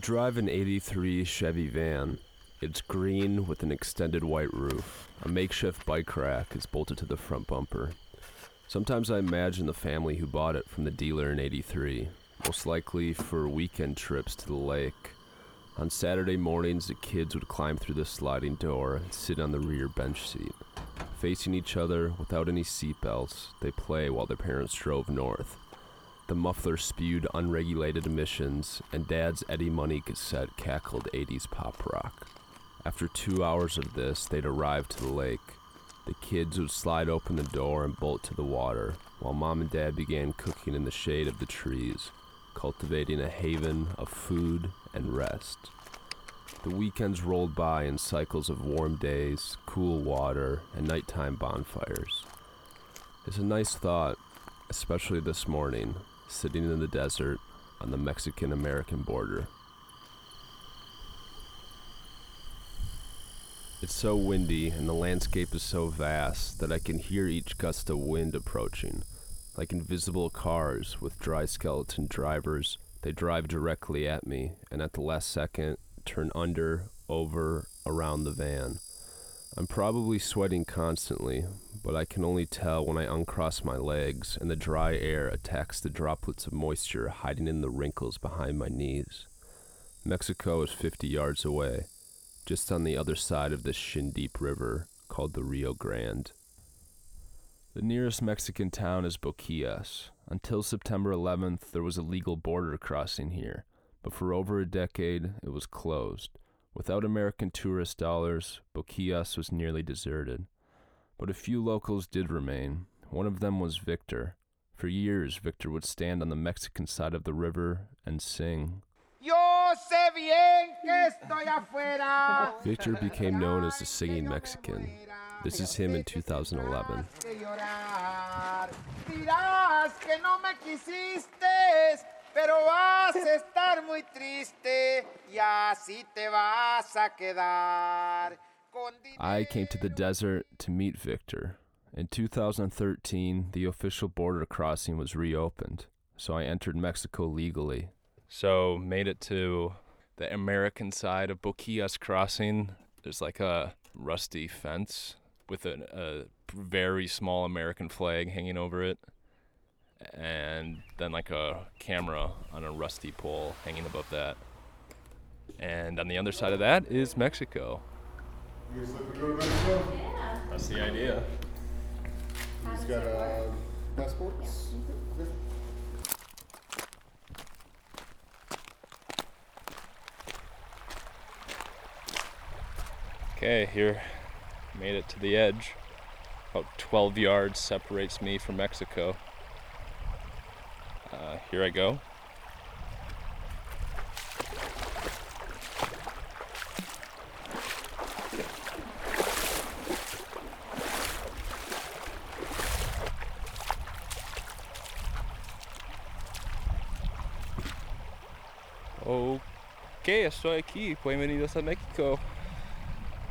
drive an 83 Chevy van. It's green with an extended white roof. A makeshift bike rack is bolted to the front bumper. Sometimes I imagine the family who bought it from the dealer in 83, most likely for weekend trips to the lake. On Saturday mornings, the kids would climb through the sliding door and sit on the rear bench seat. Facing each other without any seatbelts, they play while their parents drove north. The muffler spewed unregulated emissions, and Dad's Eddie Money cassette cackled 80s pop rock. After two hours of this, they'd arrive to the lake. The kids would slide open the door and bolt to the water, while Mom and Dad began cooking in the shade of the trees, cultivating a haven of food and rest. The weekends rolled by in cycles of warm days, cool water, and nighttime bonfires. It's a nice thought, especially this morning, sitting in the desert on the Mexican American border. It's so windy and the landscape is so vast that I can hear each gust of wind approaching. Like invisible cars with dry skeleton drivers, they drive directly at me and at the last second turn under, over, around the van. I'm probably sweating constantly, but I can only tell when I uncross my legs and the dry air attacks the droplets of moisture hiding in the wrinkles behind my knees. Mexico is 50 yards away, just on the other side of this shin deep river called the Rio Grande. The nearest Mexican town is Boquillas. Until September 11th, there was a legal border crossing here, but for over a decade, it was closed. Without American tourist dollars, Boquillas was nearly deserted. But a few locals did remain. One of them was Victor. For years, Victor would stand on the Mexican side of the river and sing. Yo sé bien que estoy afuera. Victor became known as the Singing Mexican. This is him in 2011. Que llorar. Dirás que no me quisiste, pero vas a estar muy triste y así te vas a quedar. I came to the desert to meet Victor. In 2013, the official border crossing was reopened, so I entered Mexico legally. So, made it to the American side of Boquillas crossing. There's like a rusty fence with a, a very small American flag hanging over it, and then like a camera on a rusty pole hanging above that. And on the other side of that is Mexico. You guys looking to go to Mexico? That's the idea. You just got uh, passports? Okay. Okay, here, made it to the edge. About 12 yards separates me from Mexico. Uh, here I go. Ok, estoy aquí. Bienvenidos a Mexico.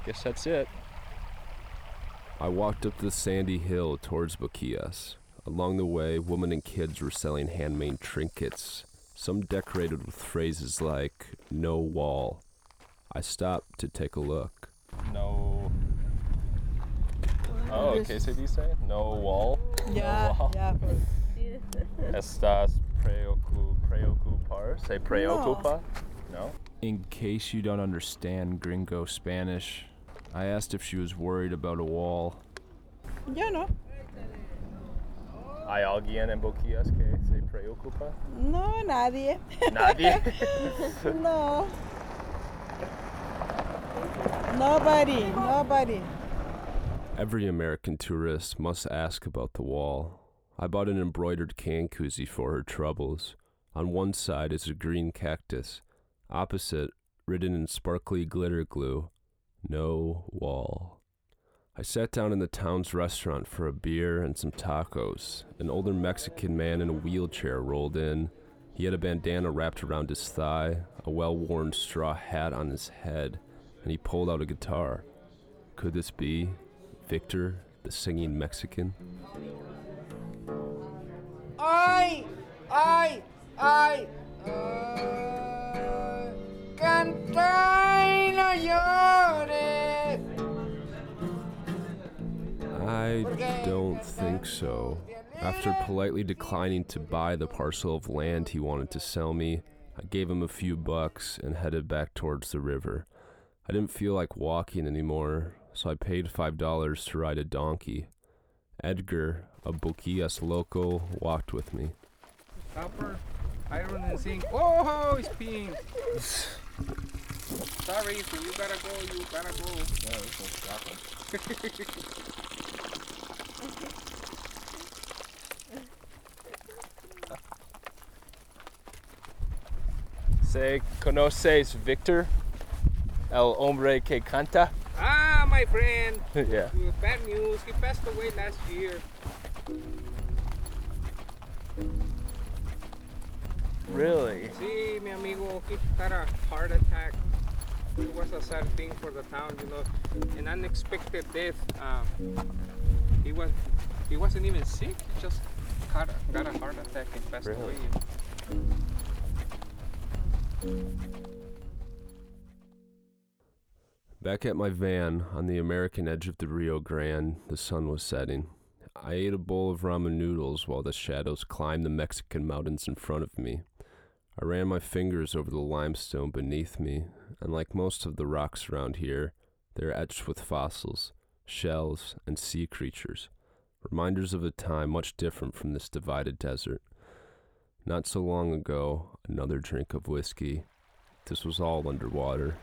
Guess that's it. I walked up the sandy hill towards Boquillas. Along the way, women and kids were selling handmade trinkets, some decorated with phrases like, no wall. I stopped to take a look. No. Oh, okay, so do you say? No wall? Yeah, No wall. yeah. Estás preocu- preocupar? Say preocupa? No. In case you don't understand gringo Spanish, I asked if she was worried about a wall. Yo no. ¿Hay alguien en Boquillas que se preocupa? No, nadie. Nadie. No. Nobody, nobody. Every American tourist must ask about the wall. I bought an embroidered can koozie for her troubles. On one side is a green cactus. Opposite, written in sparkly glitter glue, no wall. I sat down in the town's restaurant for a beer and some tacos. An older Mexican man in a wheelchair rolled in. He had a bandana wrapped around his thigh, a well worn straw hat on his head, and he pulled out a guitar. Could this be Victor, the singing Mexican? Ay, ay, ay. ay. Ay, no llores. I don't think so. After politely declining to buy the parcel of land he wanted to sell me, I gave him a few bucks and headed back towards the river. I didn't feel like walking anymore, so I paid five dollars to ride a donkey. Edgar, a Boquillas local, walked with me. Copper, iron, and zinc. Oh, it's pink. Sorry, so you gotta go. You gotta go. Yeah, this one's ¿Se conoces Victor? El hombre que canta? Ah, my friend. yeah. Bad news. He passed away last year. Really? Sí, mi amigo, he had a heart attack. It was a sad thing for the town, you know, an unexpected death. Um, he was, he wasn't even sick. He just got a, got a heart attack and passed Really? away. Back at my van on the American edge of the Rio Grande, the sun was setting. I ate a bowl of ramen noodles while the shadows climbed the Mexican mountains in front of me. I ran my fingers over the limestone beneath me, and like most of the rocks around here, they're etched with fossils, shells, and sea creatures, reminders of a time much different from this divided desert. Not so long ago, another drink of whiskey. This was all underwater.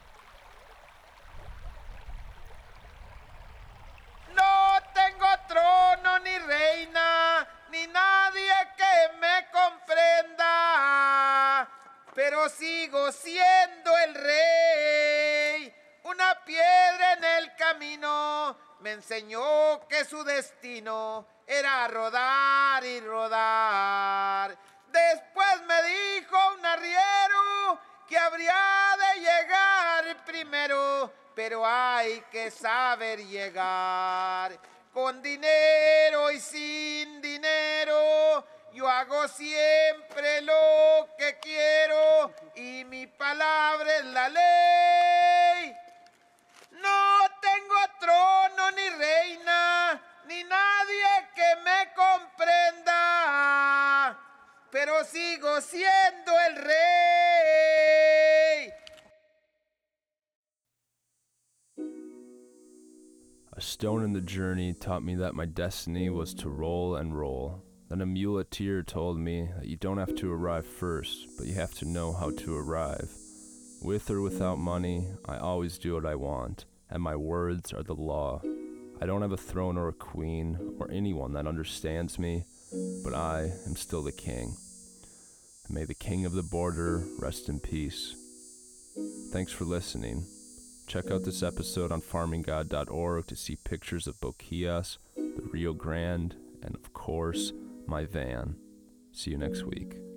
Sigo siendo el rey. Una piedra en el camino me enseñó que su destino era rodar y rodar. Después me dijo un arriero que habría de llegar primero, pero hay que saber llegar. Con dinero y sin dinero, yo hago siempre lo que quiero y mi palabra es la ley. No tengo trono ni reina, ni nadie que me comprenda, pero sigo siendo el rey. A stone in the journey taught me that my destiny was to roll and roll. Then a muleteer told me that you don't have to arrive first, but you have to know how to arrive. With or without money, I always do what I want, and my words are the law. I don't have a throne or a queen or anyone that understands me, but I am still the king. And may the king of the border rest in peace. Thanks for listening. Check out this episode on farminggod.org to see pictures of Boquillas, the Rio Grande, and of course, my van. See you next week.